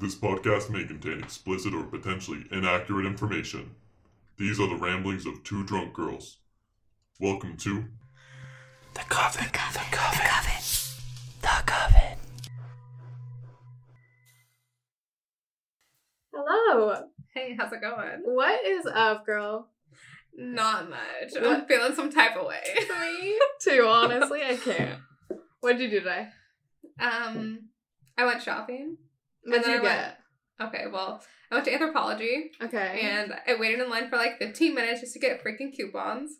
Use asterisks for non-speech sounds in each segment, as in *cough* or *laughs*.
This podcast may contain explicit or potentially inaccurate information. These are the ramblings of two drunk girls. Welcome to The coven. The coven. The coven. The coven. Hello. Hey, how's it going? What is up, girl? Not much. What? I'm feeling some type of way. *laughs* Me *laughs* too, honestly. I can't. What did you do today? Um, I went shopping. What did then you I get? Okay, well, I went to Anthropologie Okay. and I waited in line for like 15 minutes just to get freaking coupons.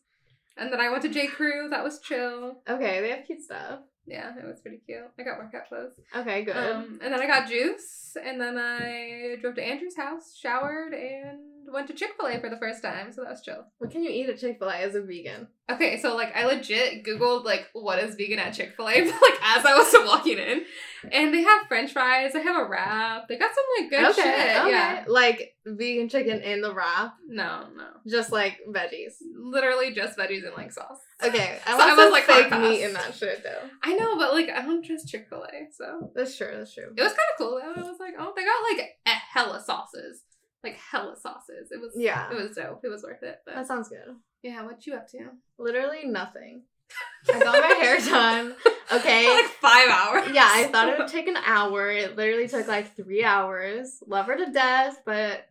And then I went to J. Crew. That was chill. okay, they have cute stuff. Yeah, it was pretty cute. I got workout clothes. Okay, good. Um, and then I got juice. And then I drove to Andrew's house, showered, and went to Chick Fil A for the first time. So that was chill. what can you eat at Chick Fil A as a vegan? Okay, so like I legit googled like what is vegan at Chick Fil A *laughs* like as I was walking in, and they have French fries. They have a wrap. They got some like good okay, shit. okay. Yeah. Like vegan chicken in the wrap, No, no. just like veggies. Literally just veggies and like sauce. Okay, *laughs* I So want I was, like, fake meat in that shit though. I know, but like I don't trust Chick Fil A, so That's true. That's true. it was kind of cool. though. I was like, oh, they got like a hella sauces, like hella sauces. It was Yeah. it was dope. It was worth it. But That sounds good. yeah, what you up to? Literally nothing. *laughs* I got my hair done. Okay. like five hours. Yeah, I thought it would *laughs* take an hour. It literally took like three hours. Love her to death, but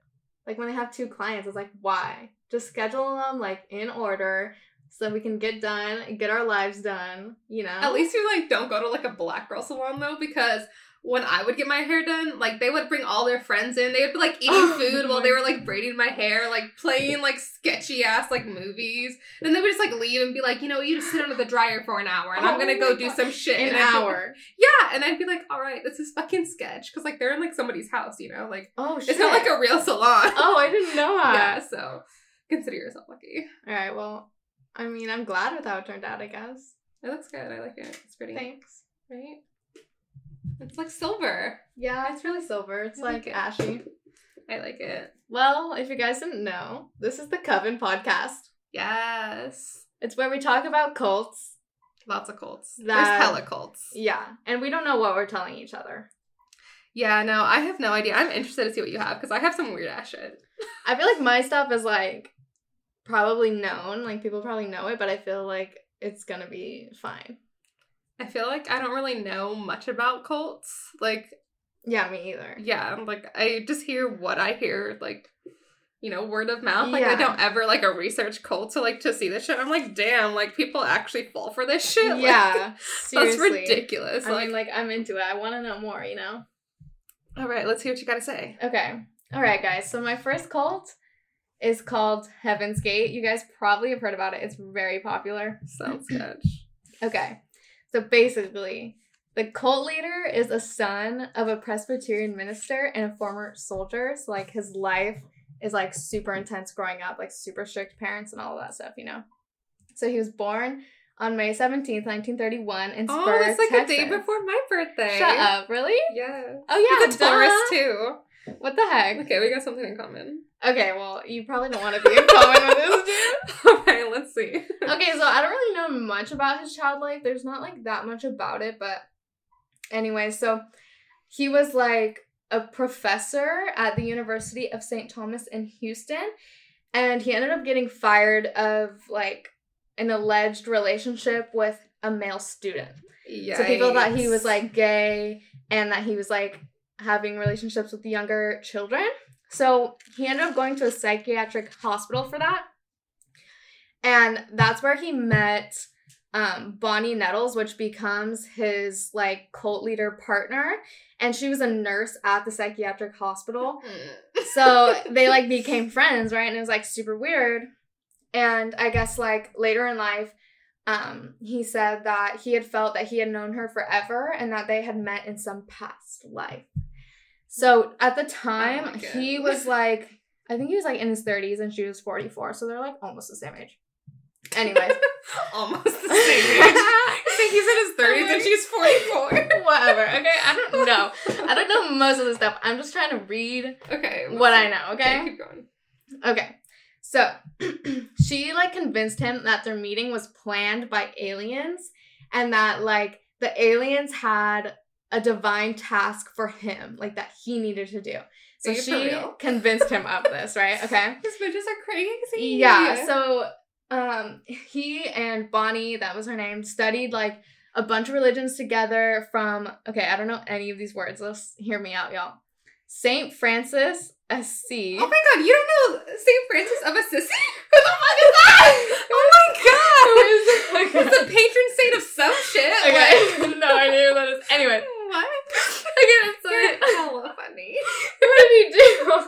like when I have two clients, it's like, why? Just schedule them like in order so we can get done, get our lives done, you know? At least you like don't go to like a black girl salon though, because when I would get my hair done, like they would bring all their friends in. They would be like eating Oh food while they were like braiding my hair, like playing like sketchy ass like movies. And they would just like leave and be like, you know, you just sit under the dryer for an hour, and I'm Oh gonna my go do God. some shit. In an and I'd be- hour. *laughs* yeah, and I'd be like, all right, this is fucking sketch, because like they're in like somebody's house, you know, like Oh shit. it's not like a real salon. Oh, I didn't know *laughs* that. yeah, so consider yourself lucky. Alright, well, I mean I'm glad with how it turned out, I guess. It looks good. I like it. It's pretty, Thanks. right? It's like silver. Yeah, it's really silver. It's I like like it. ashy. I like it. Well, if you guys didn't know, this is the Coven podcast. Yes. It's where we talk about cults. Lots of cults. That- There's hella cults. Yeah, and we don't know what we're telling each other. Yeah, no, I have no idea. I'm interested to see what you have because I have some weird ass shit. I feel like my stuff is like probably known, like people probably know it, but I feel like it's gonna be fine. I feel like I don't really know much about cults. Like, Yeah, me either. yeah, like I just hear what I hear, like, you know, word of mouth. Like, Yeah. I don't ever like a research cult to like to see this shit. I'm like, damn, like people actually fall for this shit. *laughs* Like, Yeah, *laughs* that's ridiculous. I like, mean, like I'm into it. I want to know more. You know. all right, let's hear what you gotta say. Okay. All right, guys. So my first cult is called Heaven's Gate. You guys probably have heard about it. It's very popular. Sounds *clears throat* good. Okay. So basically, the cult leader is a son of a Presbyterian minister and a former soldier. So like his life is like super intense growing up, like super strict parents and all of that stuff, you know. So he was born on May 17th, 1931 in Spur, Oh, it's like Texas. a day before my birthday. Shut up, really? Yeah. Oh yeah, He's a Taurus too. What the heck? Okay, we got something in common. Okay, well, you probably don't want to be in common with this dude. *laughs* Alright, let's see. okay, so I don't really know much about his child life. There's not like that much about it, but anyway, so he was like a professor at the University of St. Thomas in Houston, and he ended up getting fired of like an alleged relationship with a male student. Yeah. So people thought he was like gay and that he was like having relationships with younger children. So he ended up going to a psychiatric hospital for that. And that's where he met um, Bonnie Nettles, which becomes his like cult leader partner. And she was a nurse at the psychiatric hospital. *laughs* So they like became friends, right? And it was like super weird. And I guess like later in life, um, he said that he had felt that he had known her forever and that they had met in some past life. So at the time, Oh he was *laughs* like, I think he was like in his 30s and she was 44. So they're like almost the same age. Anyway. *laughs* Almost the same age. *laughs* I think he's in his 30s and she's 44. Whatever. Okay. I don't know. I don't know most of the stuff. I'm just trying to read Okay. what see. I know, okay? Keep going. Okay. So *clears throat* she like convinced him that their meeting was planned by aliens and that like the aliens had a divine task for him, like that he needed to do. So Are you for she *laughs* convinced him of this, right? Okay. *laughs* These bitches are crazy. Yeah. So um he and Bonnie, that was her name, studied like a bunch of religions together from okay, I don't know any of these words. Let's hear me out, y'all. Saint Francis Assisi. Oh my god, you don't know St. Francis of Assisi? *laughs* Who the fuck is that? Oh my god! okay. He's the patron saint of some shit. okay. no idea who that is. Anyway, Like, what? *laughs* okay, so You're hella funny. *laughs* what did he do?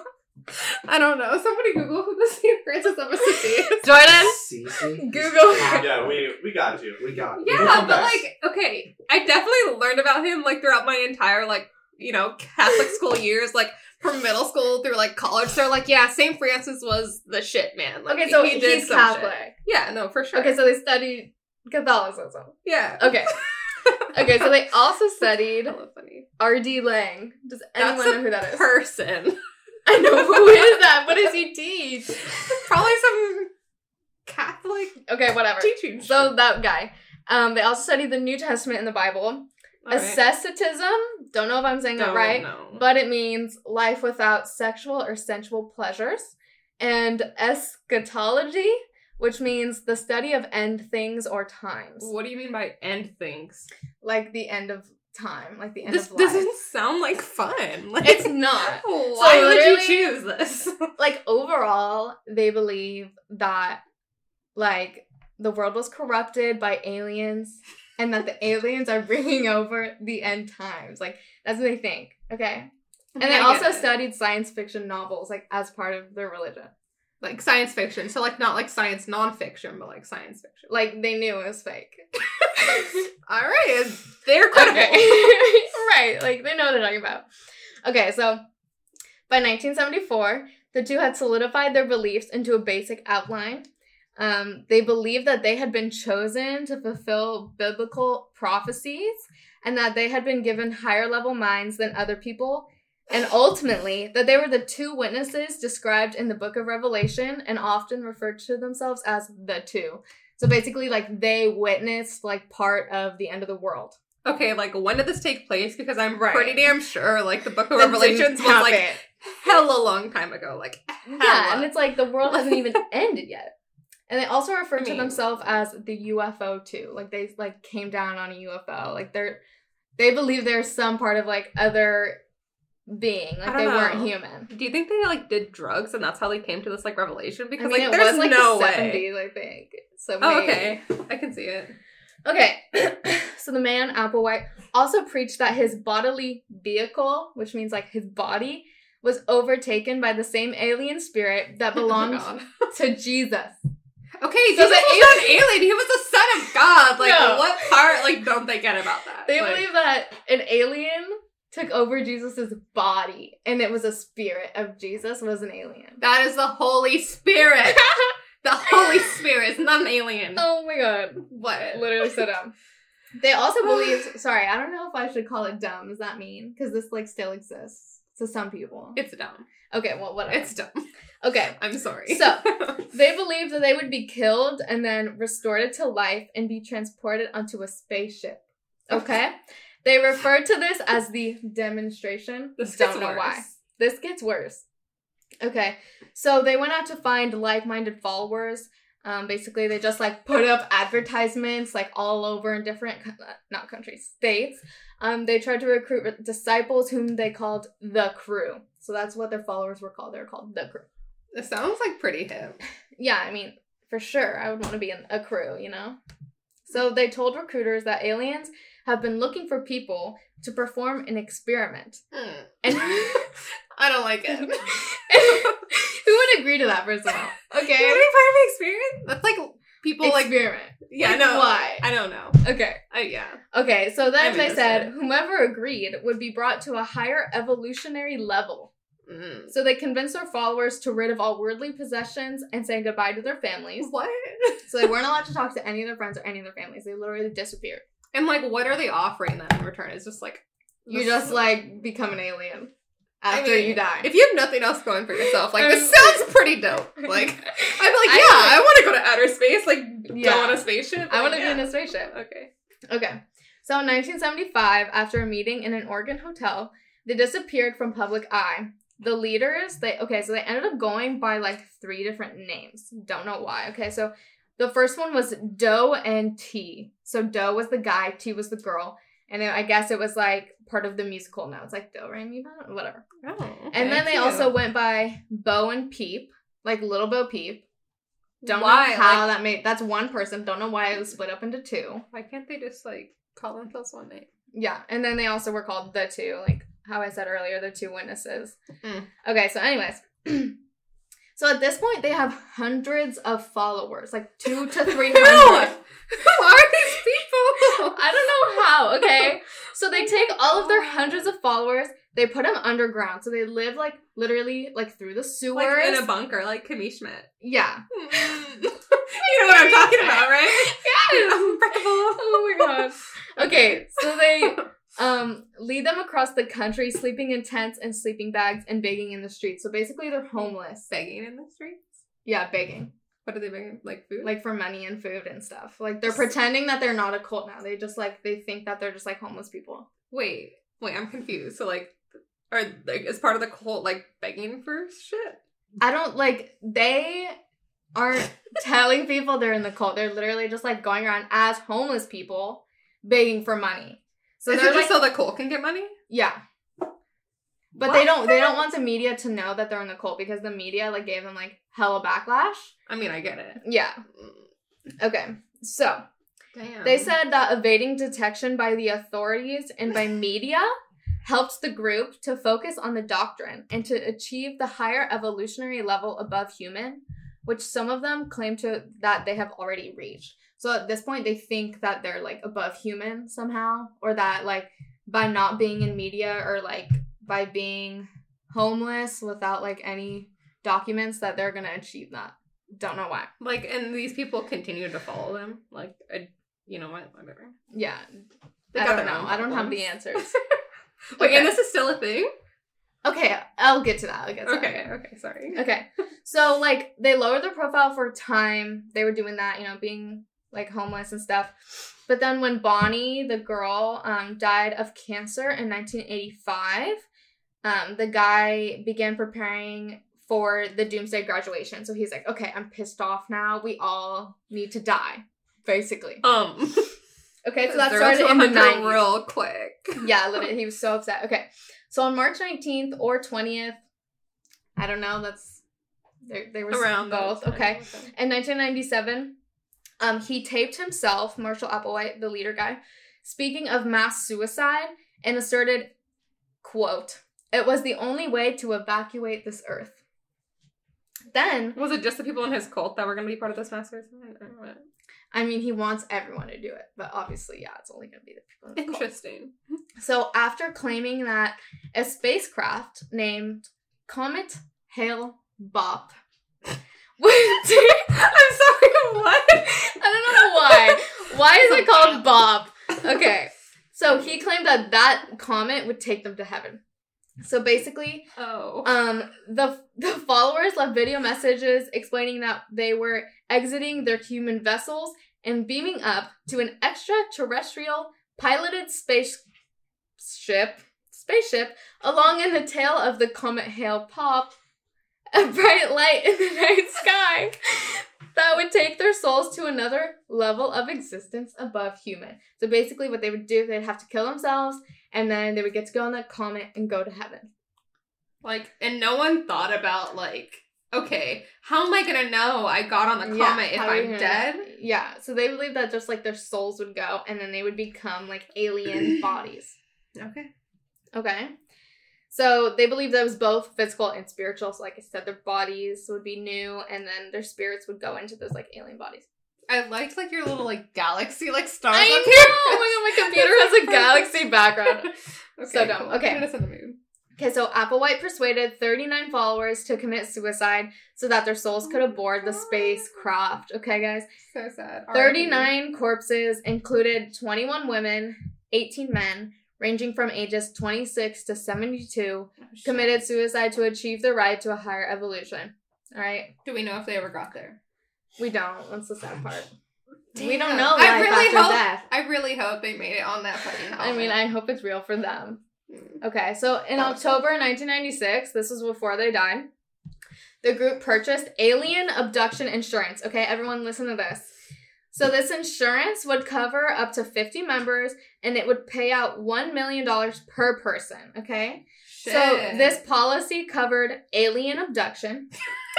I don't know. Somebody Google who the St. Francis of Assisi is. *laughs* Jordan, Cece. Google. Yeah, we we got you. We got. Yeah, but come back. like, okay, I definitely learned about him like throughout my entire like you know Catholic school years, like from middle school through like college. So like, yeah, Saint Francis was the shit, man. Like, Okay, so he did he's some Catholic. shit. Yeah, no, for sure. Okay, so they studied Catholicism. yeah, Okay. *laughs* Okay, so they also studied. R.D. Laing. Does anyone That's know who that is? Person, I know who is that. What does he teach? probably some Catholic Okay, whatever. teaching. So that guy. Um, they also studied the New Testament and the Bible. All right. Asceticism. Don't know if I'm saying that Don't right, know. but it means life without sexual or sensual pleasures. And eschatology, which means the study of end things or times, what do you mean by end things? like the end of time, like the end This of life. This doesn't sound like fun. *laughs* Like, It's not. *laughs* Why So would you choose this? *laughs* like overall they believe that like the world was corrupted by aliens and that the aliens are bringing over the end times like that's what they think okay and they also it. studied science fiction novels like as part of their religion like science fiction. So like not like science nonfiction, but like science fiction. like they knew it was fake *laughs* All right, they're credible. okay *laughs* *laughs* right like they know what they're talking about okay so by 1974 the two had solidified their beliefs into a basic outline um, they believed that they had been chosen to fulfill biblical prophecies and that they had been given higher level minds than other people and ultimately that they were the two witnesses described in the book of revelation and often referred to themselves as the two so basically like they witnessed like part of the end of the world Okay, like when did this take place? Because I'm Right. pretty damn sure like the Book of Revelations was like happen. hella long time ago. Like Yeah, and it's like the world hasn't even *laughs* ended yet. And they also refer I to themselves as the UFO too. Like they like came down on a UFO. Like they're they believe there's some part of like other being. Like they weren't human. Do you think they like did drugs and that's how they came to this like revelation? I Because mean, like it there's was like no the way. 70s, I think. So Oh, okay. I can see it. Okay. *clears throat* so the man Applewhite also preached that his bodily vehicle, which means like his body, was overtaken by the same alien spirit that *laughs* oh, belonged Oh to Jesus. Okay, So Jesus was not an alien. He was the son of God. Like, No. what part like don't they get about that? They Like, believe that an alien took over Jesus's body, and it was a spirit of Jesus was an alien. that is the Holy Spirit. *laughs* the Holy Spirit is not an alien. oh my god, What? literally so dumb. They also *sighs* believe. Sorry, I don't know if I should call it dumb. Does that mean because this like still exists to some people? It's dumb. Okay, well whatever. It's dumb. okay. *laughs* I'm sorry. So- *laughs* They believed that they would be killed and then restored to life and be transported onto a spaceship. Okay? They refer to this as the demonstration. this Don't know worse. why. This gets worse. Okay, so they went out to find like-minded followers. Um, basically, they just like put up advertisements like all over in different, co- uh, not countries, states. Um, they tried to recruit disciples whom they called the crew. So that's what their followers were called. They were called the crew. It sounds like pretty hip. *laughs* Yeah, I mean, for sure, I would want to be in a crew, you know? So they told recruiters that aliens have been looking for people to perform an experiment. Hmm. And *laughs* I don't like it. *laughs* who would agree to that, first of all? *laughs* Okay. it be part of the experience? That's like people like experiment. yeah, Like, no. why? I don't know. Okay. I, yeah. Okay, so then they said whomever agreed would be brought to a higher evolutionary level. Mm. So they convinced their followers to rid of all worldly possessions and say goodbye to their families. What? So they weren't allowed to talk to any of their friends or any of their families. They literally disappeared. And like, what are they offering them in return? It's just like You just like become an alien I after mean, you die. If you have nothing else going for yourself, like this Um, sounds pretty dope. *laughs* Like I'm like, yeah, I, want to go to outer space. Like Yeah. go on a spaceship. I want to Like, be in a spaceship. Okay. Okay. So in 1975, after a meeting in an Oregon hotel, they disappeared from public eye. The leaders, they okay, so they ended up going by like three different names. Don't know why. Okay, so the first one was Doe and T. So Doe was the guy, T was the girl, and I guess it was like part of the musical now. It's like Do Re Mi Fa, whatever. Oh, And then they cute. also went by Bo and Peep, like Little Bo Peep. Don't Why? know how Like, that made. That's one person. Don't know why it was split up into two. why can't they just like call themselves one name? Yeah, and then they also were called the two, like how I said earlier, the two witnesses. Mm. Okay, so anyways, *clears throat* so at this point they have hundreds of followers, like two to *laughs* three Who? Who are these people? I don't know how. Okay, so they *laughs* oh take all of their hundreds of followers, they put them underground, so they live like literally like through the sewers. like in a bunker, like Kimmy Schmidt. yeah. *laughs* you know what I'm talking about, right? Yes. Unbreakable. Oh my god. Okay, so they um lead them across the country, sleeping in tents and sleeping bags and begging in the streets. So basically they're homeless. begging in the streets. Yeah, begging. What are they begging? Like food? Like for money and food and stuff. Like they're pretending that they're not a cult now. They just like they think that they're just like homeless people. wait, wait, I'm confused. So like, are like is part of the cult like begging for shit? I don't like they aren't *laughs* telling people they're in the cult. They're literally just like going around as homeless people begging for money. So is they're like just so the cult can get money? Yeah. But What they don't they don't want the media to know that they're in the cult because the media like gave them like hella backlash. I mean, I get it. Yeah. Okay. So Damn. they said that evading detection by the authorities and by *laughs* media helped the group to focus on the doctrine and to achieve the higher evolutionary level above human, which some of them claim to that they have already reached. So at this point they think that they're like above human somehow or that like by not being in media or like by being homeless without like any documents that they're going to achieve that. Don't know why. like, and these people continue to follow them. Like, I, you know what? Whatever. Yeah. I don't know. I don't have the answers. *laughs* *laughs* Wait, Okay. and this is still a thing? Okay, I'll get to that. I'll get to Okay, that. okay, sorry. Okay. So like they lowered their profile for time. They were doing that, you know, being like homeless and stuff. But then when Bonnie, the girl, um, died of cancer in 1985, um, the guy began preparing for the doomsday graduation. So he's like, okay, I'm pissed off now. We all need to die, basically. Um, *laughs* Okay, so that started in the 100 90s. real quick. Yeah, *laughs* literally, he was so upset. Okay, so on March 19th or 20th, I don't know, that's, they, they were Around both. Okay. okay. In 1997, um, he taped himself, Marshall Applewhite, the leader guy, speaking of mass suicide and asserted, quote, it was the only way to evacuate this earth. Then, Was it just the people in his cult that were going to be part of this mass suicide? I mean, he wants everyone to do it, but obviously, yeah, it's only going to be the people in the cult. Interesting. *laughs* So, after claiming that a spacecraft named Comet Hale Bop would take, *laughs* I'm sorry, what? I don't know why. Why is it called Bob? Okay. So he claimed that that comet would take them to heaven. So basically, Oh. um, the the followers left video messages explaining that they were exiting their human vessels and beaming up to an extraterrestrial piloted spaceship spaceship along in the tail of the comet Hale-Bopp, *laughs* a bright light in the night sky that would take their souls to another level of existence above human. So basically, what they would do, they'd have to kill themselves, and then they would get to go on that comet and go to heaven. like, and no one thought about, like, okay, how am I to know I got on the Yeah, comet if are you I'm gonna- dead? Yeah, so they believe that just like their souls would go, and then they would become like alien *clears throat* bodies. Okay. Okay. So they believe that it was both physical and spiritual. So like I said, their bodies would be new, and then their spirits would go into those like alien bodies. I liked, like, your little, like, galaxy, like, stars I up know. here. Oh my god, *laughs* my computer has a galaxy *laughs* background. okay, So dumb. cool. Okay. Put us in the mood. Okay, so Applewhite persuaded 39 followers to commit suicide so that their souls could oh aboard the spacecraft. Okay, guys. So sad. R.I.P. 39 corpses included 21 women, 18 men, ranging from ages 26 to 72, Oh, committed suicide to achieve the right to a higher evolution. All right, Do we know if they ever got there? we don't. That's the sad part. we don't Damn. know I really hope. death. I really hope they made it on that fucking. I mean. I hope it's real for them. Mm. Okay, so in October 1996, this was before they died, the group purchased alien abduction insurance. Okay, everyone listen to this. So this insurance would cover up to 50 members and it would pay out $1 million per person. Okay? Shit. So this policy covered alien abduction,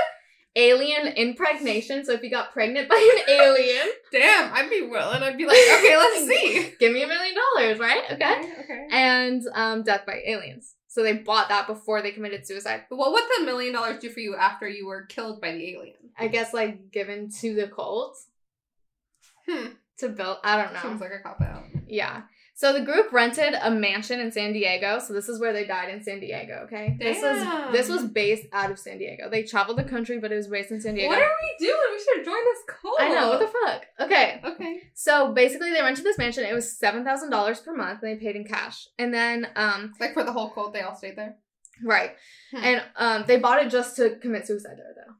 *laughs* alien impregnation. So if you got pregnant by an alien, *laughs* Damn, I'd be willing. I'd be like, okay, let's *laughs* see. give me a million dollars, right? Okay. Okay. okay. And um, death by aliens. So they bought that before they committed suicide. But what would the million dollars do for you after you were killed by the alien? I guess like given to the cult Hmm. to build. I don't know. Seems like a cop out. Yeah. So the group rented a mansion in San Diego. So this is where they died in San Diego. Okay. This Damn. was this was based out of San Diego. They traveled the country, but it was based in San Diego. What are we doing? We should join this cult. I know what the fuck. Okay. Okay. So basically, they rented this mansion. It was seven thousand dollars per month, and they paid in cash. And then, um, Like for the whole cult, they all stayed there. right, Hmm. and um, they bought it just to commit suicide there, though.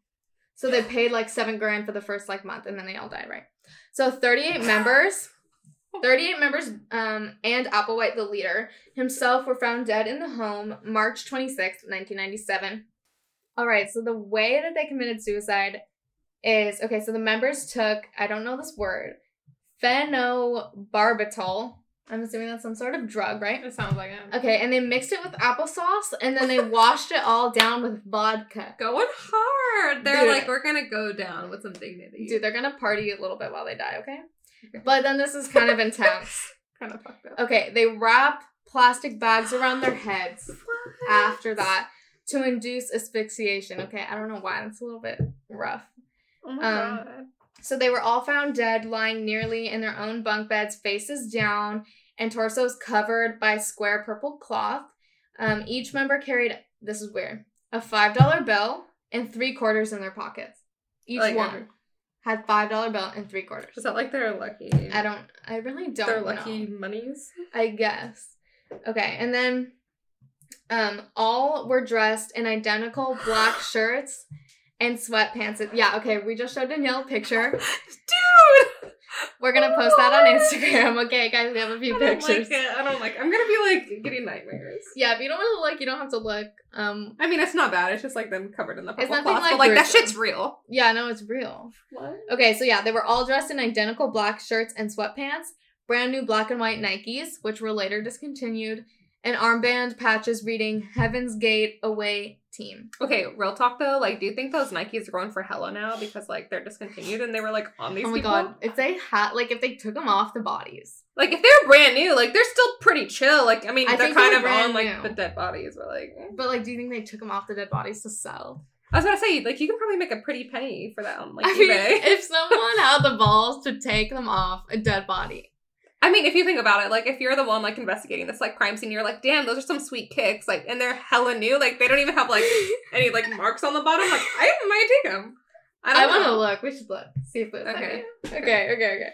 So they *gasps* paid like seven grand for the first like month, and then they all died. Right. So thirty-eight members, thirty-eight members, um, and Applewhite, the leader himself, were found dead in the home March twenty-sixth, nineteen ninety-seven. All right. So the way that they committed suicide is okay. So the members took I don't know this word, phenobarbital. I'm assuming that's some sort of drug, right? It sounds like it. Okay, and they mixed it with applesauce, and then they washed it all down with vodka. Going hard. They're Dude. like, we're gonna go down with some dignity. Dude, they're gonna party a little bit while they die, okay? But then this is kind of intense. *laughs* kind of fucked up. Okay, they wrap plastic bags around their heads after that to induce asphyxiation. Okay, I don't know why. That's a little bit rough. Oh my Um, god. So they were all found dead, lying nearly in their own bunk beds, faces down, and torsos covered by square purple cloth. Um, each member carried, this is weird, a $5 bill and three quarters in their pockets. Each Like, one had $5 bill and three quarters. Is that like they're lucky? I don't, I really don't They're lucky monies. I guess. Okay, and then um all were dressed in identical black *gasps* shirts and sweatpants. Yeah, okay, we just showed Danielle a picture. *laughs* Dude, We're gonna post that on Instagram. Okay, guys, we have a few I don't pictures. like it. I don't like. I'm gonna be like getting nightmares. Yeah, if you don't want to look, you don't have to look. Um, I mean, it's not bad. It's just like them covered in the purple cloth, like but like that shit's real. yeah, no, it's real. What? Okay, so yeah, they were all dressed in identical black shirts and sweatpants, brand new black and white Nikes, which were later discontinued, and armband patches reading Heaven's Gate Away Team. Okay, real talk though. Like, do you think those Nikes are going for hella now because like they're discontinued and they were like on these oh my people? god, if they had, like, if they took them off the bodies. Like, if they're brand new, like they're still pretty chill. Like, I mean, I they're kind they're of on like new. the dead bodies, but like, eh. But, like, do you think they took them off the dead bodies to sell? I was gonna say, like, you can probably make a pretty penny for that on like I mean, eBay. if someone *laughs* had the balls to take them off a dead body. I mean, if you think about it, like if you're the one like investigating this like crime scene, you're like, damn, those are some sweet kicks, like, and they're hella new, like they don't even have like *laughs* any like marks on the bottom. Like, I might take them. I I, want to look. We should look. See if there's Okay. any. Okay, okay, okay.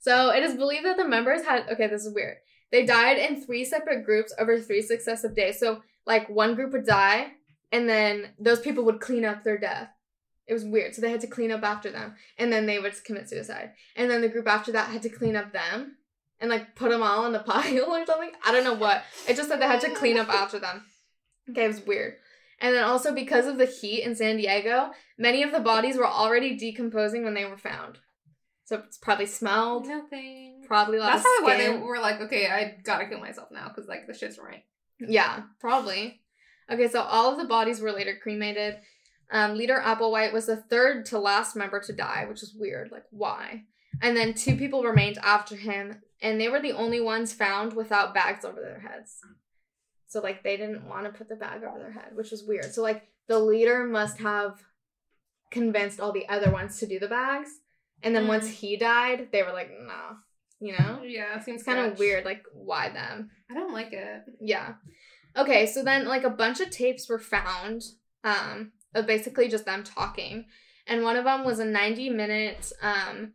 So it is believed that the members had. Okay, this is weird. They died in three separate groups over three successive days. So, like, one group would die, and then those people would clean up their death. It was weird. So they had to clean up after them, and then they would commit suicide. And then the group after that had to clean up them, and like put them all in a *laughs* pile or something. I don't know what. It just said they had to clean up after them. Okay, it was weird. And then also because of the heat in San Diego, many of the bodies were already decomposing when they were found. So it's probably smelled. Nothing. Probably a lot That's of probably why skin. they were like, okay, I gotta kill myself now because like the shit's right. Yeah, probably. Okay, so all of the bodies were later cremated. Um, leader Applewhite was the third to last member to die, which is weird. Like, why? And then two people remained after him, and they were the only ones found without bags over their heads. So, like, they didn't want to put the bag over their head, which was weird. So, like, the leader must have convinced all the other ones to do the bags. And then once Mm. he died, they were like, no. You know? *laughs* Yeah, it seems kind of weird. Like, why them? I don't like it. Yeah. Okay, so then like a bunch of tapes were found um of basically just them talking. And one of them was a 90 minute um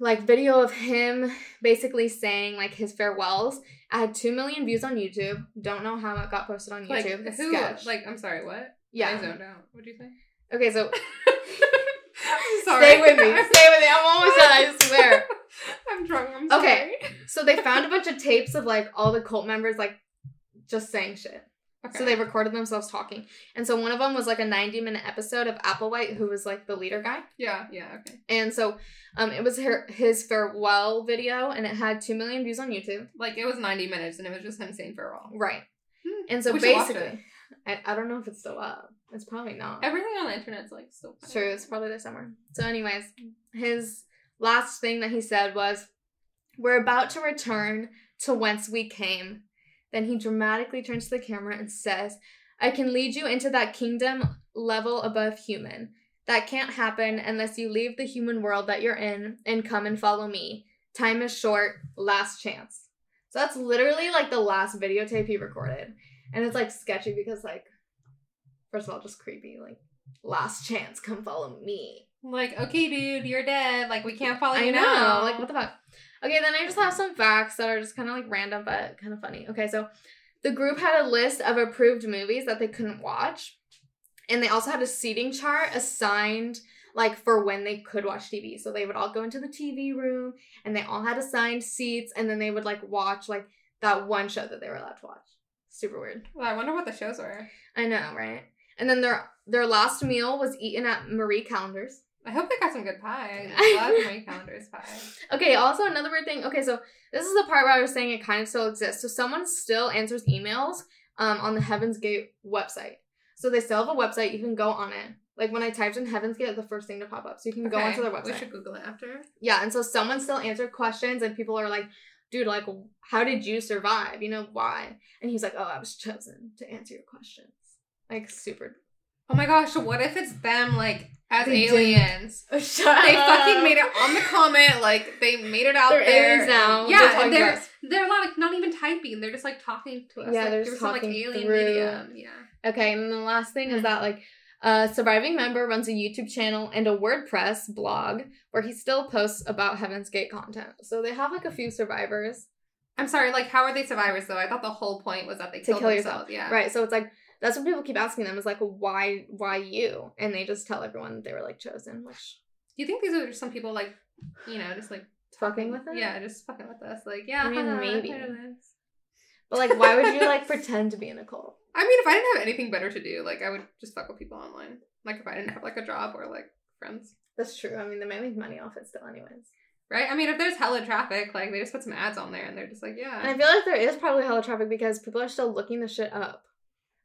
like video of him basically saying like his farewells. I had 2 million views on YouTube. Don't know how it got posted on YouTube. Like It's who? sketch. Like I'm sorry, what? Yeah, I zoned out. What'd you say? Okay, so *laughs* Sorry. Stay with me. Stay with me. I'm almost done. I swear. *laughs* I'm drunk. I'm sorry. Okay. So they found a bunch of *laughs* tapes of like all the cult members like just saying shit. Okay. So they recorded themselves talking. And so one of them was like a 90 minute episode of Applewhite, who was like the leader guy. yeah, yeah, okay. And so um, it was her, his farewell video, and it had 2 million views on YouTube. Like it was 90 minutes and it was just him saying farewell. Right. Hmm. And so We basically, I, I don't know if it's still up. It's probably not. Everything on the internet's like still It's true. It's probably there somewhere. So, anyways, his last thing that he said was, We're about to return to whence we came. Then he dramatically turns to the camera and says, I can lead you into that kingdom level above human. That can't happen unless you leave the human world that you're in and come and follow me. Time is short, last chance. So that's literally like the last videotape he recorded. And it's like sketchy because, like, first of all, just creepy. Like, last chance, come follow me. Like, okay, dude, you're dead. Like, we can't follow I you know. now. Like, what the fuck? Okay, then I just have some facts that are just kind of like random, but kind of funny. Okay, so the group had a list of approved movies that they couldn't watch. And they also had a seating chart assigned like for when they could watch TV. So they would all go into the TV room and they all had assigned seats and then they would like watch like that one show that they were allowed to watch. Super weird. Well, I wonder what the shows were. I know, right? And then their their last meal was eaten at Marie Callender's. I hope they got some good pie. *laughs* I love Marie Callender's pie. Okay, also another weird thing. Okay, so this is the part where I was saying it kind of still exists. So someone still answers emails um, on the Heaven's Gate website. So they still have a website. You can go on it. Like when I typed in Heaven's Gate, the first thing to pop up. So you can go onto their website. We should Google it after. Yeah, and so someone still answered questions, and people are like, dude, like, how did you survive? You know, why? And he's like, oh, I was chosen to answer your questions. Like, super. Oh my gosh, what if it's them, like, as They did. aliens? *laughs* Shut They fucking made it on the comment, like, they made it out They're there. aliens now. Yeah, They're and they're, they're not, like, not even typing. They're just, like, talking to us. Yeah, like, they're through just some, like, alien through- medium. Yeah. Okay, and the last thing is hmm. that like a surviving member runs a YouTube channel and a WordPress blog where he still posts about Heaven's Gate content. So they have like a few survivors. I'm sorry, like, how are they survivors, though? I thought the whole point was that they To killed kill themselves. yourself. Yeah. Right. So it's like that's what people keep asking them is like why why you? And they just tell everyone that they were like chosen, which Do you think these are just some people, like, you know, just, like, *sighs* fucking with us Yeah, just fucking with us. Like, yeah, I mean, maybe. But like why would you like *laughs* pretend to be in a cult? I mean, if I didn't have anything better to do, like, I would just fuck with people online. Like, if I didn't have, like, a job or, like, friends. That's true. I mean they might make money off it still anyways. Right? I mean, if there's hella traffic, like, they just put some ads on there and they're just like, yeah. And I feel like there is probably hella traffic because people are still looking the shit up.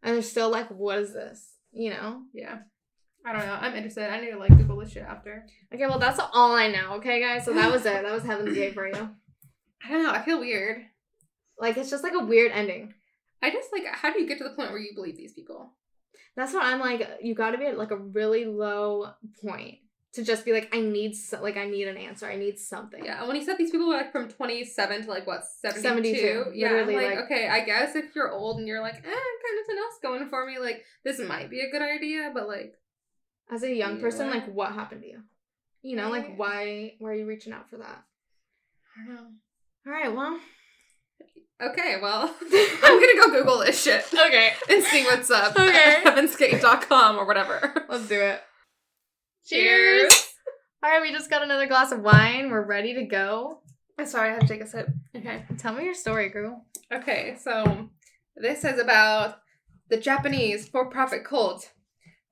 And they're still like, what is this? You know? Yeah. I don't know. I'm interested. I need to like Google this shit after. Okay, well that's all I know, okay guys? So that was it. That was Heaven's Gate for you. I don't know. I feel weird. Like it's just like a weird ending. I just like, how do you get to the point where you believe these people? That's what I'm like. You got to be at like a really low point to just be like, I need so- like I need an answer. I need something. Yeah. And when he said these people were like from 27 to like what 72, 72, yeah, I'm like, like- okay, I guess if you're old and you're like, eh, I got nothing else going for me, like this might be a good idea, but like, As a young person, like what happened to you? You know, like why why are you reaching out for that? I don't know. All right, well, Okay, well, *laughs* *laughs* I'm gonna go Google this shit okay, and see what's up. Okay. *laughs* Heavensgate.com or whatever. let's do it. Cheers. All right, we just got another glass of wine. We're ready to go. I'm sorry, I have to take a sip. Okay, tell me your story, girl. Okay, so this is about the Japanese for-profit cult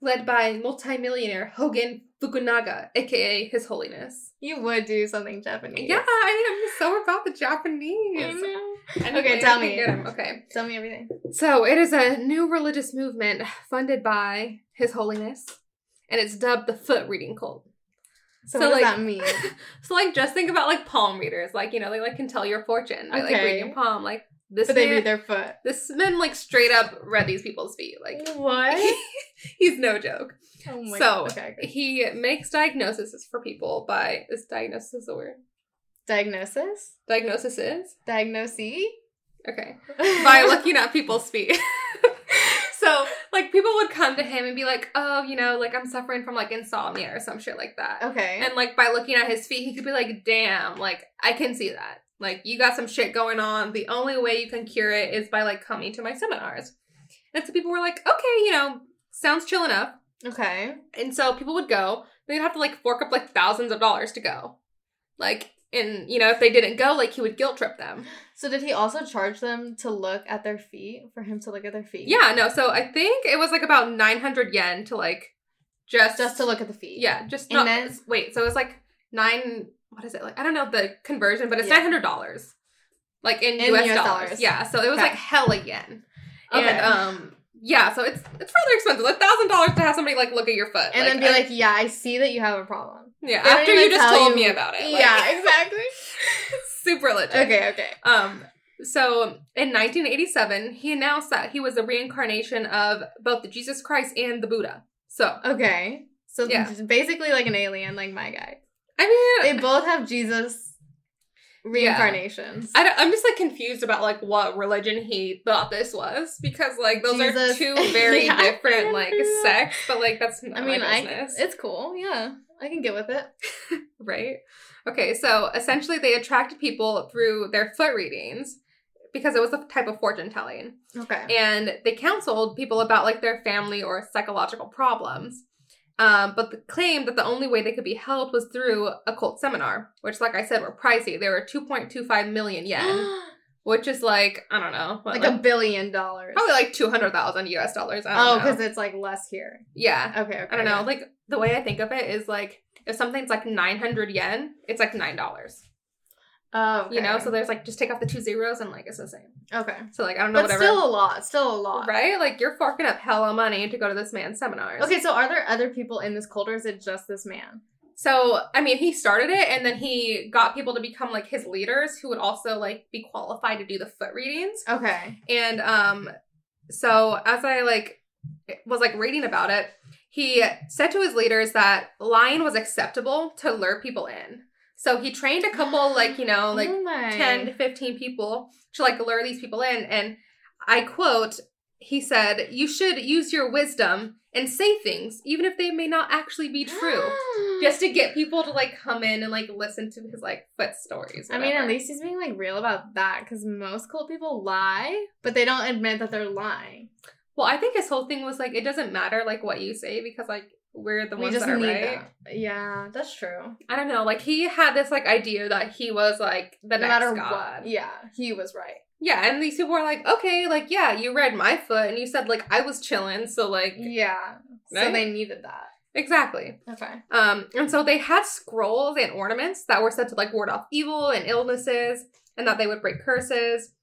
led by multimillionaire Hogen Fukunaga, aka His Holiness. You would do something Japanese. Yeah, I am so about the Japanese. I know. Anyway, Okay, tell me. Okay, Tell me everything. so it is a new religious movement funded by His Holiness, and it's dubbed the Foot Reading Cult. So, So, what does like- that mean? *laughs* So like, just think about like palm readers, like you know, they like can tell your fortune by like Okay. reading your palm. Like this But they man, read their foot. this man like straight up read these people's feet. Like *laughs* What? *laughs* he's no joke. Oh my So okay, okay. he makes diagnoses for people by is diagnosis is a word? Diagnosis? Diagnosis is okay by looking at people's feet. so like people would come to him and be like, oh, you know, like I'm suffering from like insomnia or some shit like that. Okay. And like by looking at his feet, he could be like, damn, like I can see that. Like you got some shit going on. The only way you can cure it is by like coming to my seminars. And so people were like, okay, you know, sounds chill enough. okay. And so people would go. they'd have to like fork up like thousands of dollars to go. Like, and you know, if they didn't go, like he would guilt trip them. So did he also charge them to look at their feet for him to look at their feet? Yeah, no. So I think it was like about nine hundred yen to like just just to look at the feet. yeah, just And no, then- wait. So it was like nine. What is it like? I don't know the conversion, but it's Yeah. nine hundred dollars, like in, In US, US dollars. dollars. Yeah, so it was Okay. like hella yen. Okay. And um, yeah, so it's it's rather expensive. A thousand dollars to have somebody like look at your foot And then be I- like, yeah, I see that you have a problem. yeah. After you just told you- me about it. like- yeah, exactly. *laughs* super legit. okay, okay. Um, so in 1987, he announced that he was a reincarnation of both the Jesus Christ and the Buddha. So, Okay. So Yeah. basically like an alien, like my guy. I mean, They both have Jesus reincarnations. I don't, I'm just like confused about like what religion he thought this was because like those are two *laughs* very Yeah. different *laughs* like sects, but like that's not I mean, I it's cool. Yeah, I can get with it. *laughs* right? Okay, so essentially they attracted people through their foot readings because it was a type of fortune telling. Okay. and they counseled people about like their family or psychological problems. Um, but the claim that the only way they could be helped was through a cult seminar, which, like I said, were pricey. They were 2.25 million yen, *gasps* which is like, I don't know, what, like a billion dollars. probably like 200,000 US dollars. I oh, because it's like less here. yeah. Okay, okay. I don't know. Like, the way I think of it is like, if something's like 900 yen, it's like $9. Oh, okay. You know? So there's like, just take off the two zeros and like, it's the same. okay, So, like, I don't know, but whatever. still a lot. Still a lot. Right? Like, you're forking up hella money to go to this man's seminars. Okay, so are there other people in this cult, or is it just this man? So, I mean, he started it and then he got people to become like his leaders who would also like be qualified to do the foot readings. Okay. And um so as I like was like reading about it, he said to his leaders that lying was acceptable to lure people in. So he trained a couple *gasps* like, you know, oh like oh 10 to 15 people to like lure these people in and I quote he said, "You should use your wisdom and say things even if they may not actually be true." *gasps* just to get people to like come in and like listen to his like foot stories. I mean, at least he's being like real about that because most cult people lie, but they don't admit that they're lying. Well, I think his whole thing was like it doesn't matter like what you say because like we're the we ones that are right. that. Yeah, that's true. I don't know. Like he had this like idea that he was like the no next matter god. what. Yeah, he was right. Yeah, and these people were like, okay, like yeah, you read my foot and you said like I was chilling, so like Yeah. So they needed that. exactly. Okay. Um, and so they had scrolls and ornaments that were said to like ward off evil and illnesses, and that they would break curses,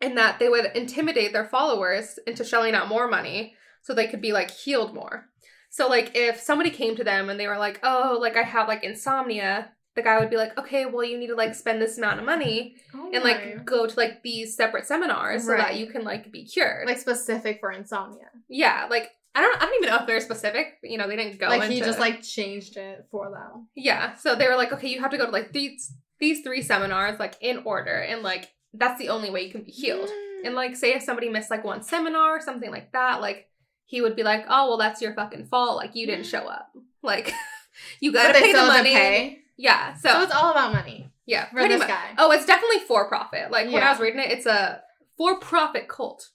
and that they would intimidate their followers into shelling out more money so they could be like healed more. So like if somebody came to them and they were like, "Oh, like I have like insomnia," the guy would be like, "Okay, well you need to like spend this amount of money Oh and like go to like these separate seminars so that you can like be cured." like specific for insomnia. yeah, like I don't I don't even know if they're specific. You know, they didn't go like into he just like changed it for them. Yeah. So they were like, okay, you have to go to like these these three seminars like in order and like that's the only way you can be healed. And like say if somebody missed like one seminar or something like that, like he would be like, "Oh, well that's your fucking fault. Like you didn't show up. *laughs* Like *laughs* you gotta pay the still have to money." pay. Yeah. So, So, it's all about money yeah, for pretty this much. guy. Oh, it's definitely for profit. Like when I was reading it, it's a for-profit cult.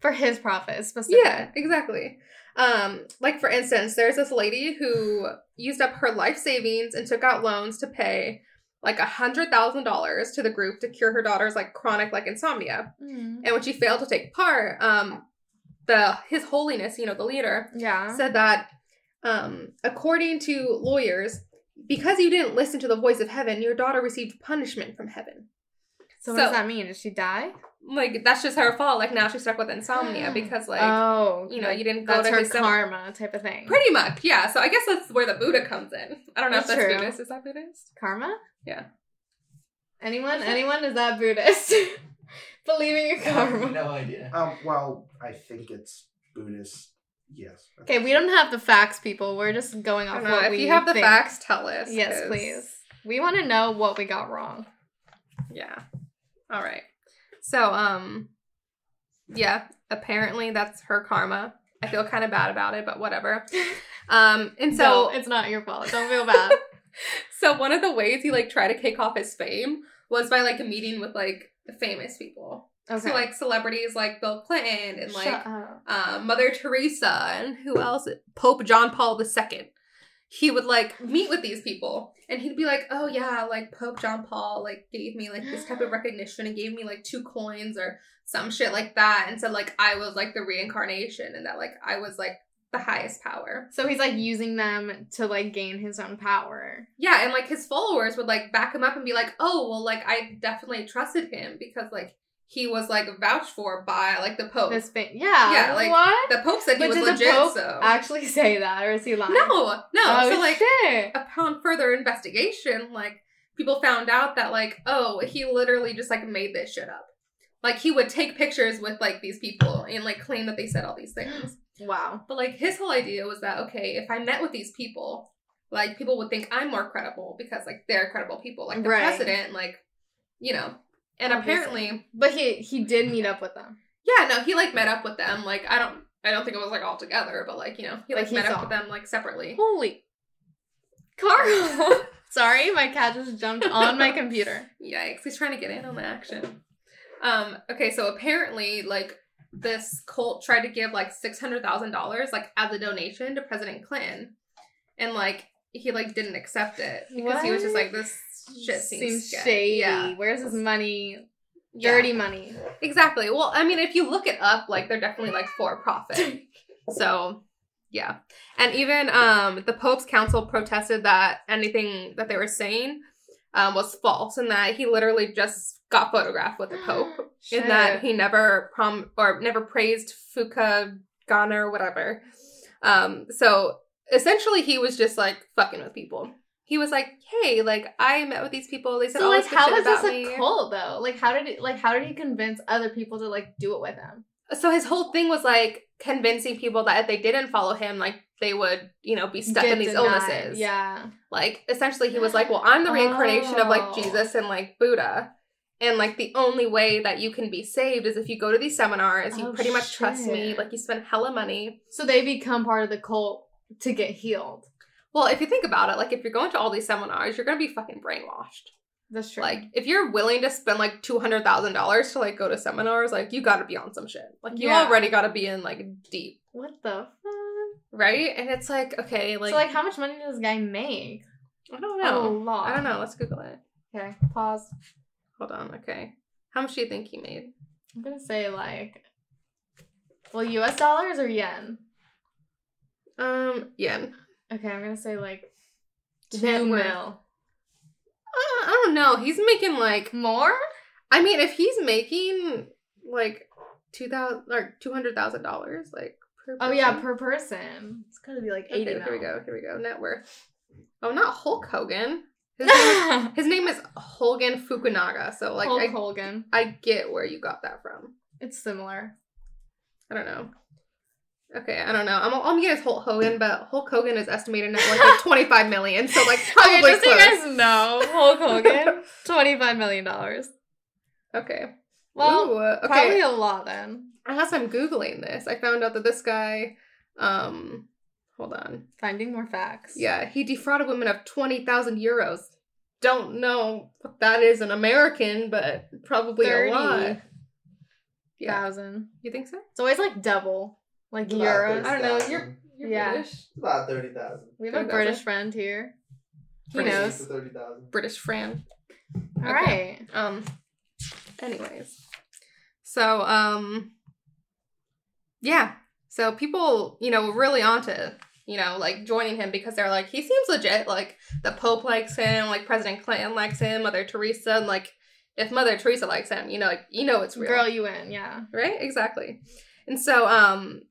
For his profit specifically. Yeah, exactly. Um, like for instance, there's this lady who used up her life savings and took out loans to pay like a hundred thousand dollars to the group to cure her daughter's like chronic like insomnia. Mm. And when she failed to take part, um, the His Holiness, you know, the leader, Yeah. said that um, according to lawyers, because you didn't listen to the voice of heaven, your daughter received punishment from heaven. So what so- does that mean? Did she die? Like that's just her fault. Like now she's stuck with insomnia *gasps* because like oh, you know you didn't go to her karma type of thing. Pretty much, yeah. So I guess that's where the Buddha comes in. I don't know That's if that's true. Buddhist. Is that Buddhist? karma. Yeah. Anyone? Anyone? Is that Buddhist? *laughs* Believing in karma. No idea. Um, well, I think it's Buddhist. Yes. Okay, we don't have the facts, people. We're just going off what If we you have the think. facts, tell us. Yes, 'cause- please. We want to know what we got wrong. Yeah. All right. So, um, yeah. Apparently, that's her karma. I feel kind of bad about it, but whatever. *laughs* Um, and so, no, it's not your fault. Don't feel bad. *laughs* so one of the ways he like tried to kick off his fame was by like meeting with like famous people. Okay. So like celebrities like Bill Clinton and like uh, Mother Teresa and who else? Pope John Paul II. he would like meet with these people and he'd be like, "Oh yeah, like Pope John Paul like gave me like this type of *gasps* recognition and gave me like two coins or some shit like that and said like I was like the reincarnation and that like I was like the highest power." So he's like using them to like gain his own power. Yeah, and like his followers would like back him up and be like, "Oh, well like I definitely trusted him because like he was like vouched for by like the Pope." This thing, yeah, Yeah, like, what? the Pope said he But was did the legit, Pope so Actually, say that, or is he lying? No, no. Oh, so like shit. upon further investigation, like people found out that like, oh, he literally just like made this shit up. Like he would take pictures with like these people and like claim that they said all these things. *gasps* *laughs* Wow. But like his whole idea was that okay, if I met with these people, like people would think I'm more credible because like they're credible people. Like the Right. president, like you know. And Obviously. apparently, But he he did meet up with them. yeah, no, he like met up with them. Like I don't I don't think it was like all together, but like, you know, he like, Like, he met saw up with them like separately. Holy. Carl. *laughs* Sorry, my cat just jumped on my computer. *laughs* Yikes, he's trying to get in on the action. Um, okay, so apparently, like, this cult tried to give like six hundred thousand dollars like as a donation to President Clinton. And like he like didn't accept it because he was just like this shit seems, sketch." shady. Yeah. Where's his money? Yeah. Dirty money. Exactly. Well, I mean, if you look it up, like they're definitely like for profit. *laughs* so, yeah. And even um the Pope's council protested that anything that they were saying um was false and that he literally just got photographed with the Pope *gasps* in that he never prom or never praised Fuka Ghana or whatever. Um so essentially he was just like fucking with people. He was like, "Hey, like I met with these people. They said So all like, this how is this about a me." cult though? Like, how did it? Like, how did he convince other people to like do it with him? so his whole thing was like convincing people that if they didn't follow him, like they would, you know, be stuck Get in these denied. illnesses. Yeah. Like essentially he was like, Well, I'm the reincarnation of like Oh. Jesus and like Buddha. And like the only way that you can be saved is if you go to these seminars, you Oh, pretty much trust me, like you spend hella money. So they become part of the cult to get healed. Well, if you think about it, like if you're going to all these seminars, you're gonna be fucking brainwashed. That's true. Like if you're willing to spend like two hundred thousand dollars to like go to seminars, like you gotta be on some shit. Like you Yeah. already gotta be in like deep. what the? Fuck? Right? And it's like, okay, like so like, how much money does this guy make? I don't know. A lot. I don't know. Let's Google it. Okay, pause. Hold on. Okay. How much do you think he made? I'm gonna say like, well, U.S. dollars or yen. Um, yen. Okay, I'm gonna say like Net two worth. mil. Uh, I don't know. He's making like. More? I mean, if he's making like two thousand or two hundred thousand dollars, like. Per Oh yeah, per person. It's gotta be like Okay, eighty. here we go. Here we go. Net worth. Oh, not Hulk Hogan. His *laughs* name is, his name is Hogen Fukunaga. So like, Hulk I, Hogan. I get where you got that from. It's similar. I don't know. Okay, I don't know. I'm, I'm gonna Hulk Hogan, but Hulk Hogan is estimated net worth like *laughs* 25 million. So like probably okay, just so you guys know, Hulk Hogan, *laughs* twenty-five million dollars. Okay. Well, Ooh, uh, okay. probably a lot then. As I'm googling this, I found out that this guy, um, hold on. Finding more facts. Yeah, he defrauded women of 20,000 euros. Don't know what that is in American, but probably a lot. Thirty Yeah, thousand. you think so? It's always like double, like About euros. I don't know, you're- You're Yeah. British. About thirty thousand. We have a 30,000. British friend here. He British. knows. Thirty thousand. British Fran. All right. Um. Anyways, so um. Yeah. So people, you know, were really onto you know like joining him because they're like he seems legit. Like the Pope likes him, like President Clinton likes him, Mother Teresa, and like if Mother Teresa likes him, you know, like you know it's real, Girl, you in? Yeah. right? Exactly. And so um.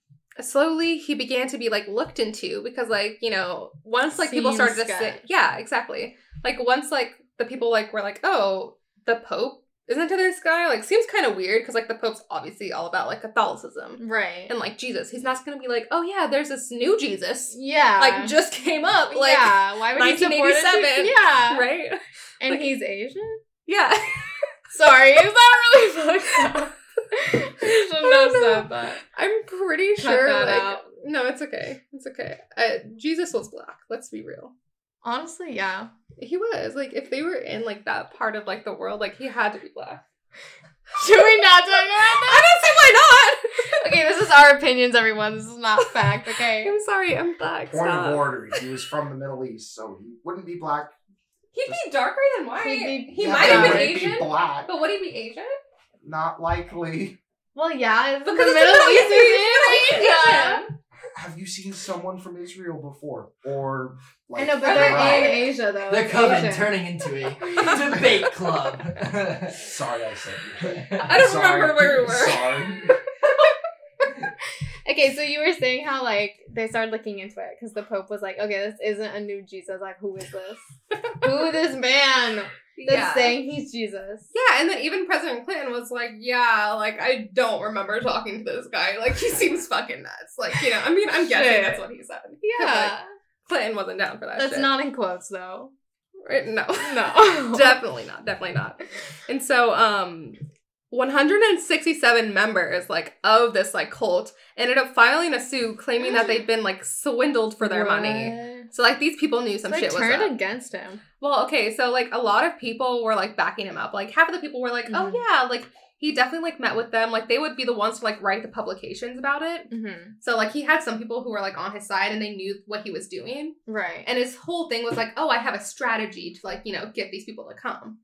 Slowly, he began to be like looked into because, like, you know, once like people started to say, yeah, exactly. Like once like the people like were like, oh, the Pope isn't to this guy. Like seems kind of weird because like the Pope's obviously all about like Catholicism Right. and like Jesus. He's not gonna be like, oh yeah, there's this new Jesus yeah. like just came up like yeah. Why would he support it? 1987. Yeah. *laughs* right And Like- he's Asian. yeah. *laughs* Sorry, is that really *laughs* fucked up? you shouldn't have said that. I'm pretty Cut sure like out. no, it's okay, it's okay. Uh, Jesus was black. Let's be real. Honestly, yeah. He was like if they were in like that part of like the world, like he had to be black. *laughs* Should we not talk about I don't see why not. *laughs* okay, this is our opinions, everyone. This is not *laughs* fact, okay? I'm sorry, I'm black. Point Stop. of order. He was from the Middle East, so he wouldn't be black. He'd be darker than white. He'd He, Yeah, might have been Asian, Be black. but would he be Asian? Not likely. Well, yeah, it's Because the it's the Middle Middle East East, is he's Asia. Asian. Have you seen someone from Israel before? Or like I know, but they're Iraq? in Asia, though. The It's coven Asian. turning into a *laughs* debate club. Sorry, I said. *laughs* I don't Sorry. remember where we were. Sorry. Okay, so you were saying how like they started looking into it because the Pope was like, "Okay, this isn't a new Jesus. Like, who is this? *laughs* who this man that's Yeah. saying he's Jesus?" Yeah, and then even President Clinton was like, "Yeah, like I don't remember talking to this guy. Like he seems fucking nuts. Like you know, I mean, I'm guessing that's what he said. Yeah, like, Clinton wasn't down for that. that's shit. not in quotes though. Right? No, No. *laughs* definitely not. Definitely not. And so, um, 167 members like of this like cult ended up filing a suit claiming that they'd been like swindled for their money. So like these people knew some shit was turned up. against him. Well, okay, so like a lot of people were like backing him up. Like half of the people were like, "Oh Mhm. yeah, like he definitely like met with them. Like they would be the ones to like write the publications about it." Mm-hmm. So like he had some people who were like on his side and they knew what he was doing. Right. And his whole thing was like, "Oh, I have a strategy to like, you know, get these people to come."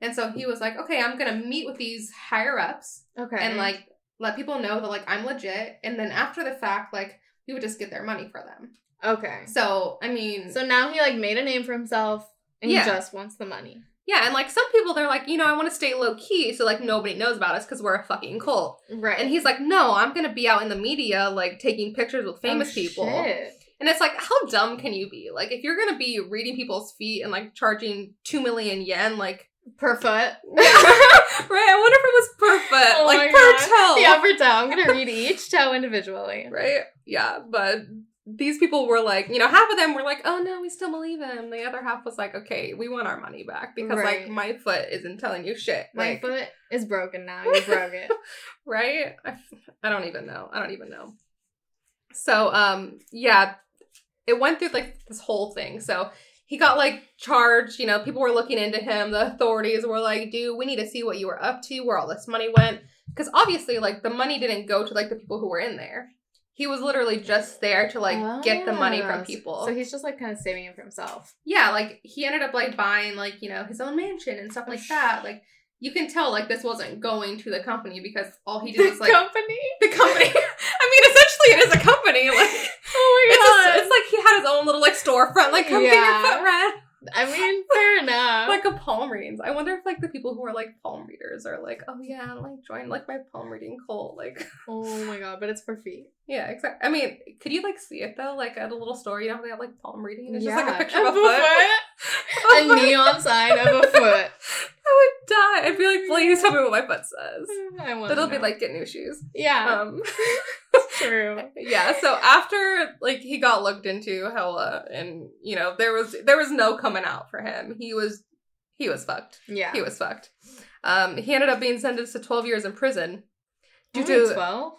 And so he was like, "Okay, I'm going to meet with these higher ups okay. and like let people know that like I'm legit and then after the fact like we would just get their money for them." okay. So, I mean, So now he like made a name for himself and Yeah. he just wants the money. Yeah, and like some people, they're like, you know, I want to stay low key so like nobody knows about us because we're a fucking cult. Right. And he's like, no, I'm gonna be out in the media, like taking pictures with famous Oh, people. shit. And it's like, how dumb can you be? Like, if you're gonna be reading people's feet and like charging two million yen, like, Per foot. *laughs* right? I wonder if it was per foot, Oh like per God. toe, Yeah, per toe. I'm gonna read each toe individually. right? Yeah, but these people were like, you know, half of them were like, oh no, we still believe him. The other half was like, okay, we want our money back because Right. like my foot isn't telling you shit. My like, foot is broken now. You broke it. *laughs* right? I don't even know. I don't even know. So, um, yeah, it went through like this whole thing. So he got like charged. You know, people were looking into him. The authorities were like, "Dude, we need to see what you were up to, where all this money went." Because obviously, like the money didn't go to like the people who were in there. He was literally just there to like get the money from Ah, people. So he's just like kind of saving it for himself. Yeah, like he ended up like buying like, you know, his own mansion and stuff like that. Like you can tell like this wasn't going to the company because all he did was like company. the company. *laughs* I mean, essentially it is a company. Like *laughs* Oh it's, my just, it's like he had his own little like storefront, like come get your foot read. I mean, fair enough. Like a palm readings. I wonder if like the people who are like palm readers are like, oh yeah, like join like my palm reading cult. Like *laughs* oh my god, but it's for feet. yeah, exactly. I mean, could you like see it though? Like at a little store, you know they have like palm reading? And it's just like a Yeah. picture of a foot. A neon sign of a foot. I would die. I'd be like, please tell me what my foot says. I want. That'll be like get new shoes. yeah, Um *laughs* *laughs* true. yeah, so after like he got looked into hella and you know, there was there was no coming out for him. He was he was fucked. Yeah, He was fucked. Um he ended up being sentenced to 12 years in prison. Due Only to twelve.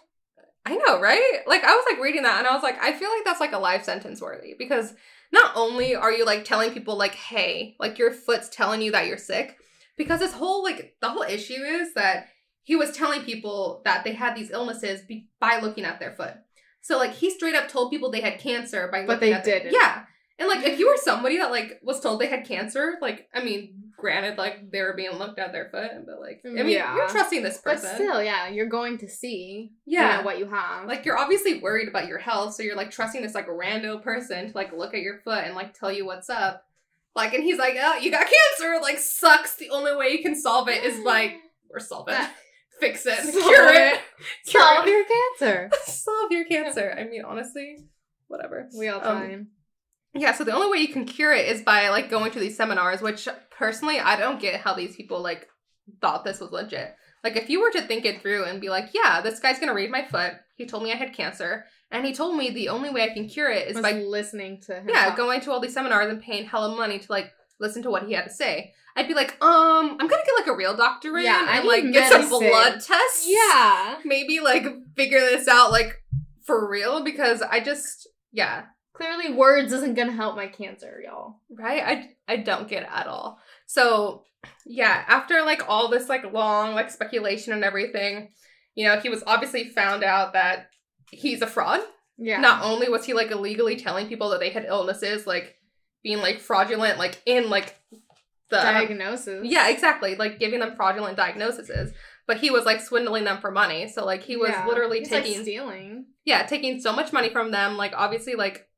I know, right? Like I was like reading that and I was like, I feel like that's like a life sentence worthy because not only are you like telling people like, hey, like your foot's telling you that you're sick, because this whole like the whole issue is that he was telling people that they had these illnesses be- by looking at their foot. So like he straight up told people they had cancer by But looking they at their- didn't. Yeah. And like if you were somebody that like was told they had cancer, like I mean, granted, like they were being looked at their foot, but like I mean, Yeah. you're trusting this person. But still, yeah, you're going to see. Yeah. you know, what you have. Like you're obviously worried about your health, so you're like trusting this like rando person to like look at your foot and like tell you what's up. Like, and he's like, "Oh, you got cancer." Like, sucks. The only way you can solve it is like, *gasps* or solve it, *laughs* fix it, Solve *laughs* cure it, cure solve it. your cancer. *laughs* solve your cancer. I mean, honestly, whatever. We all Um. Yeah, so the only way you can cure it is by like going to these seminars, which personally I don't get how these people like thought this was legit. Like if you were to think it through and be like, yeah, this guy's gonna read my foot. He told me I had cancer, and he told me the only way I can cure it is by listening to him. yeah talk. going to all these seminars and paying hella money to like listen to what he had to say. I'd be like, um, I'm gonna get like a real doctor in Yeah, and like get some blood tests. Yeah. maybe like figure this out like for real because I just yeah Clearly, words isn't gonna help my cancer, y'all. right i i don't get it at all so yeah after like all this like long like speculation and everything you know, he was obviously found out that he's a fraud. Yeah. Not only was he like illegally telling people that they had illnesses, like being like fraudulent, like in like the diagnosis. yeah, exactly, like giving them fraudulent diagnoses, but he was like swindling them for money. So like he was Yeah. literally He's, like, taking stealing. yeah, taking so much money from them, like obviously like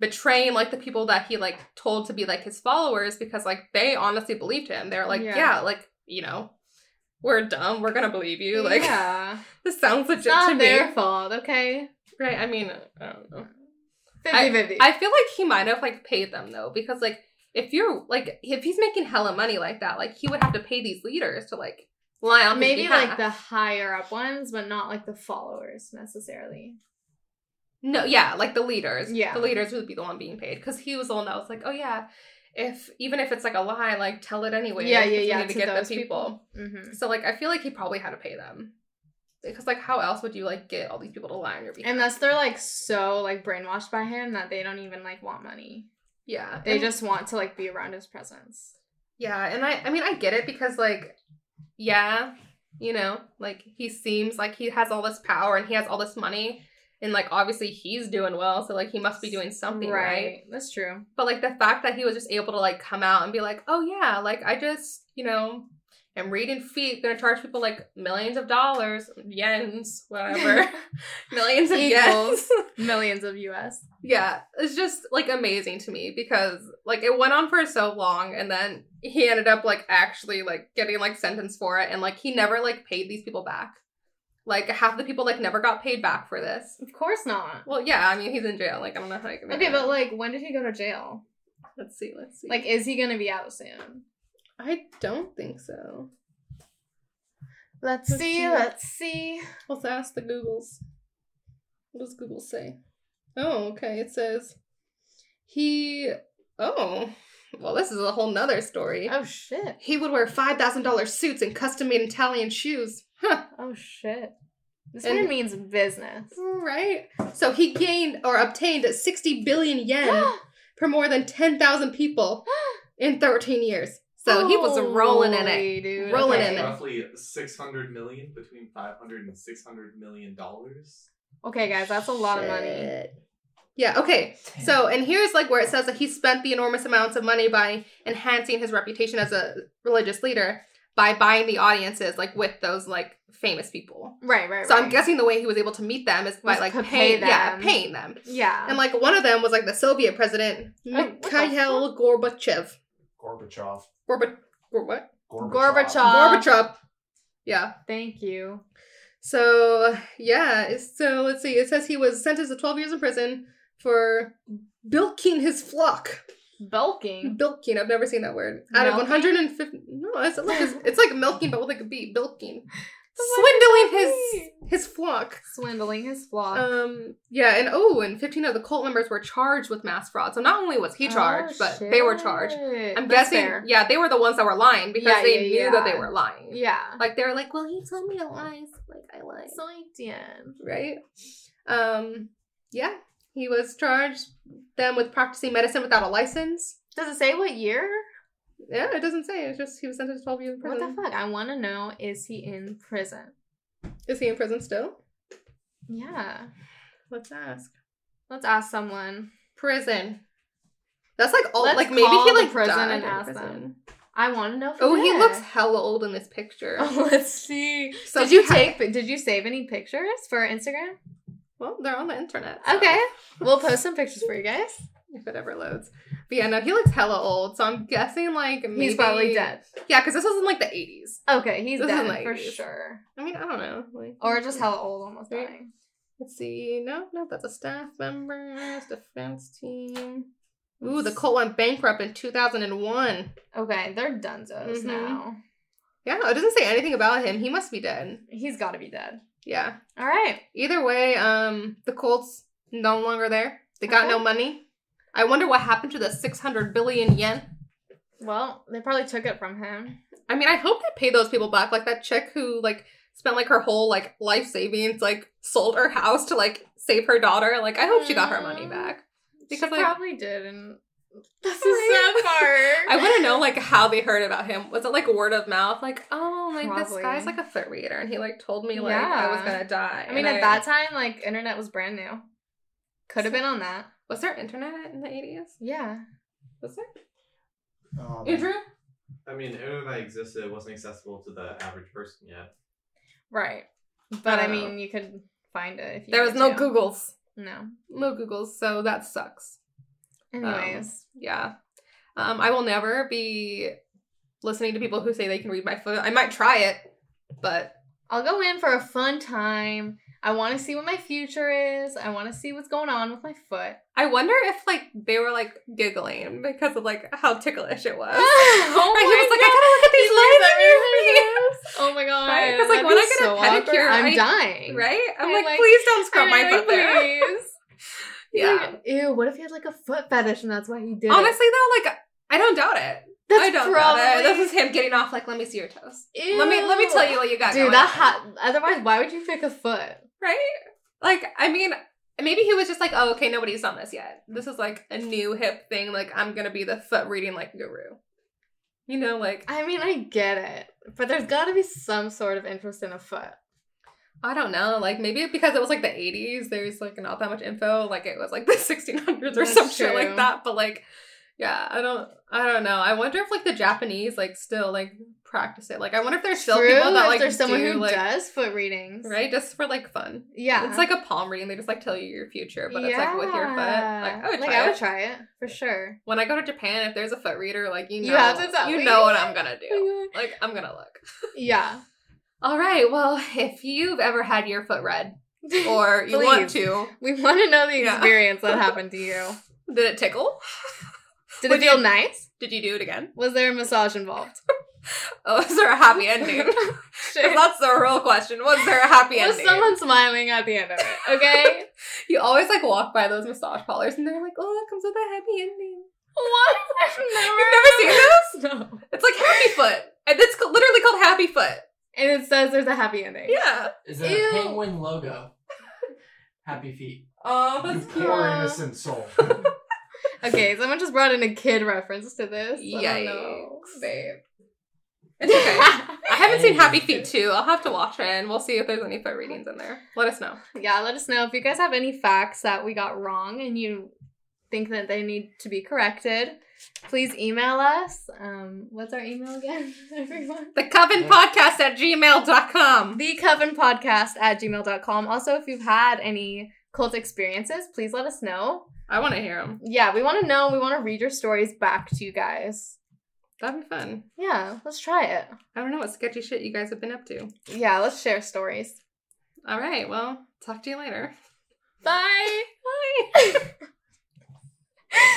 betraying like the people that he like told to be like his followers because like they honestly believed him. They're like, Yeah. yeah, like, you know, we're dumb, we're gonna believe you. Like yeah. *laughs* this sounds legit It's not to their me. fault, okay? Right. I mean, I don't know. 50 50. I feel like he might have like paid them though, because like if you're like if he's making hella money like that, like he would have to pay these leaders to like lie on Maybe like the higher up ones, but not like the followers necessarily. No, yeah, like the leaders. Yeah. the leaders would be the one being paid because he was the one that was like, oh yeah, if even if it's like a lie, like tell it anyway. yeah, yeah, yeah. To, to get those those people. hmm So like, I feel like he probably had to pay them because like, how else would you like get all these people to lie on your behalf? Unless they're like so like brainwashed by him that they don't even like want money. yeah, They and- just want to like be around his presence. yeah, and I I mean I get it because like, yeah, you know, like he seems like he has all this power and he has all this money. And like obviously he's doing well, so like he must be doing something right. That's true. But like the fact that he was just able to like come out and be like, oh yeah, like I just, you know, am reading feet, gonna charge people like millions of dollars, yens, whatever. *laughs* *laughs* millions of yens. *laughs* Millions of US. yeah. It's just like amazing to me because like it went on for so long and then he ended up like actually like getting like sentenced for it and like he never like paid these people back. Like half the people like never got paid back for this. Of course not. Well, yeah, I mean he's in jail. Like I don't know how you can. make Okay, but like when did he go to jail? let's see, let's see. Like is he gonna be out soon? I don't think so. Let's Let's see, see. let's see. Let's ask the Googles. What does Google say? Oh, okay. It says he. Oh, well, this is a whole nother story. Oh shit. He would wear five thousand dollars suits and custom made Italian shoes. Huh. *laughs* Oh shit. This And- man means business. Right. So he gained or obtained sixty billion yen *gasps* per more than ten thousand people *gasps* in thirteen years. So he was rolling in it. Dude. Rolling okay. in it. Roughly 600 million, between 500 and 600 million dollars. Okay, guys, that's a lot of money. Yeah, okay. So, and here's like where it says that he spent the enormous amounts of money by enhancing his reputation as a religious leader by buying the audiences like with those like famous people. Right, right, So right. I'm guessing the way he was able to meet them is by Was like to paying, pay yeah, them. paying them. Yeah. And like one of them was like the Soviet president Oh, Mikhail Gorbachev. Gorbachev. Gorba, Gor what? Gorbachev. Uh, Gorbachev. Yeah. Thank you. So yeah, so let's see. It says he was sentenced to 12 years in prison for bilking his flock. Bulking. Bilking. I've never seen that word. Out of 150. No, it's like it's, it's like milking, but with like a B. Bilking. *laughs* Swindling his his flock. Swindling his flock. Um. Yeah, and oh, and 15 of the cult members were charged with mass fraud. So not only was he charged, but they were charged. I'm Oh, That's guessing. fair. Yeah, they were the ones that were lying because Yeah, they yeah, knew that they were lying. Yeah. Like they were like, well, he told me to lie, so like I lied. So I did. right? Um, yeah, he was charged them with practicing medicine without a license. Does it say what year? Yeah, it doesn't say. It's just he was sentenced to twelve years in prison. What the fuck? I want to know is he in prison? Is he in prison still? Yeah. Let's ask. Let's ask someone. Prison. That's like all. Let's like maybe he like prison and ask prison. them. I want to know. Oh, he there. looks hella old in this picture. *laughs* Oh, let's see. So did you he take? Did you save any pictures for Instagram? Well, they're on the internet. so Okay, we'll post some pictures for you guys. If it ever loads. But yeah, no, he looks hella old. So I'm guessing like maybe He's probably dead. Yeah, because this was in like the 80s. Okay, he's This dead like for these. sure, I mean, I don't know. Like, or just hella old, almost Right. dying. Let's see. No, no, that's a staff member. It's defense team. Ooh, the cult went bankrupt in 2001. Okay, they're dunzos Mhm. now. Yeah, it doesn't say anything about him. He must be dead. He's got to be dead. Yeah. All right. Either way, um, the Colts no longer there. They got no money. I wonder what happened to the 600 billion yen. Well, they probably took it from him. I mean, I hope they pay those people back. Like that chick who like spent like her whole like life savings, like sold her house to like save her daughter. Like I hope she got her money Mm. back. Because Because she like probably did, and That's is so part. *laughs* I want to know like how they heard about him. Was it like word of mouth? Like, oh, like this guy's like a foot reader, and he like told me like I was gonna die. I mean, and at that time, like internet was brand new. Could have been on that. was there internet in the eighties? Yeah. Was there? Um, Andrew? I mean, internet existed. It wasn't accessible to the average person yet. Right. But I Uh, mean, you could find it if you There was no to. Googles. No. No Googles, so that sucks. Anyways. Yeah. Um, I will never be listening to people who say they can read my foot. I might try it, but I'll go in for a fun time. I want to see what my future is. I want to see what's going on with my foot. I wonder if like they were like giggling because of like how ticklish it was. *laughs* oh Right, he was like, my I gotta look at these lines on your. Oh my god! *laughs* Right? 'Cause, like, when I get a so pedicure, awkward. I'm I- dying. Right? I'm I like, like- please don't scrub I'm my foot there. please. *laughs* Yeah. Like, Ew. What if he had like a foot fetish and that's why he did it? Honestly it? though, like I don't doubt it. That's I don't probably... doubt it. This is him getting off like, let me see your toes. Ew. Let me let me tell you what you got. Dude, that ha- otherwise, why would you pick a foot? right? Like, I mean, maybe he was just like, oh, okay, nobody's done this yet. This is like a new hip thing. Like, I'm gonna be the foot reading like guru. You know, like I mean, I get it, but there's got to be some sort of interest in a foot. I don't know, like maybe because it was like the 80s, there's like not that much info. Like it was like the *laughs* 1600s or That's some shit like that. But like, yeah, I don't, I don't know. I wonder if like the Japanese like still like practice it. Like, I wonder if there's still True, people that like there's someone do, who like, does foot readings, right, just for like fun. Yeah, It's like a palm reading. They just like tell you your future, but it's like with your foot. Like I would like try I it. would try it for sure. When I go to Japan, if there's a foot reader, like you know, You you know what I'm *laughs* gonna do. Oh like I'm gonna look. *laughs* Yeah, All right. Well, if you've ever had your foot read, or *laughs* you want to, we want to know the Yeah. experience that happened to you. *laughs* did it tickle? *laughs* Did Would it feel you- nice? Did you do it again? Was there a massage involved? Oh, is there a happy ending? that's the real question. Was there a happy Was ending? Was someone smiling at the end of it? Okay. You always like walk by those massage parlors and they're like, "Oh, it comes with a happy ending." what? You've never seen this? No. It's like Happy Foot, and it's literally called Happy Foot. And it says there's a happy ending. Yeah. Is it Ew. a penguin logo? *laughs* Happy feet. Oh, You that's cute. poor Aw. innocent soul. *laughs* Okay, someone just brought in a kid reference to this. I don't know, Yikes. babe. It's okay. *laughs* I haven't seen Happy Feet 2. I'll have to watch it and we'll see if there's any foot readings in there. Let us know. yeah, let us know if you guys have any facts that we got wrong and you think that they need to be corrected. Please email us. Um, what's our email again, *laughs* everyone? The Coven Podcast at gmail.com. The Coven Podcast at gmail.com. Also, if you've had any cult experiences, please let us know. I want to hear them. Yeah, we want to know. We want to read your stories back to you guys. That'd be fun. Yeah, let's try it. I don't know what sketchy shit you guys have been up to. Yeah, let's share stories. All right. Well, talk to you later. Bye. Bye. *laughs*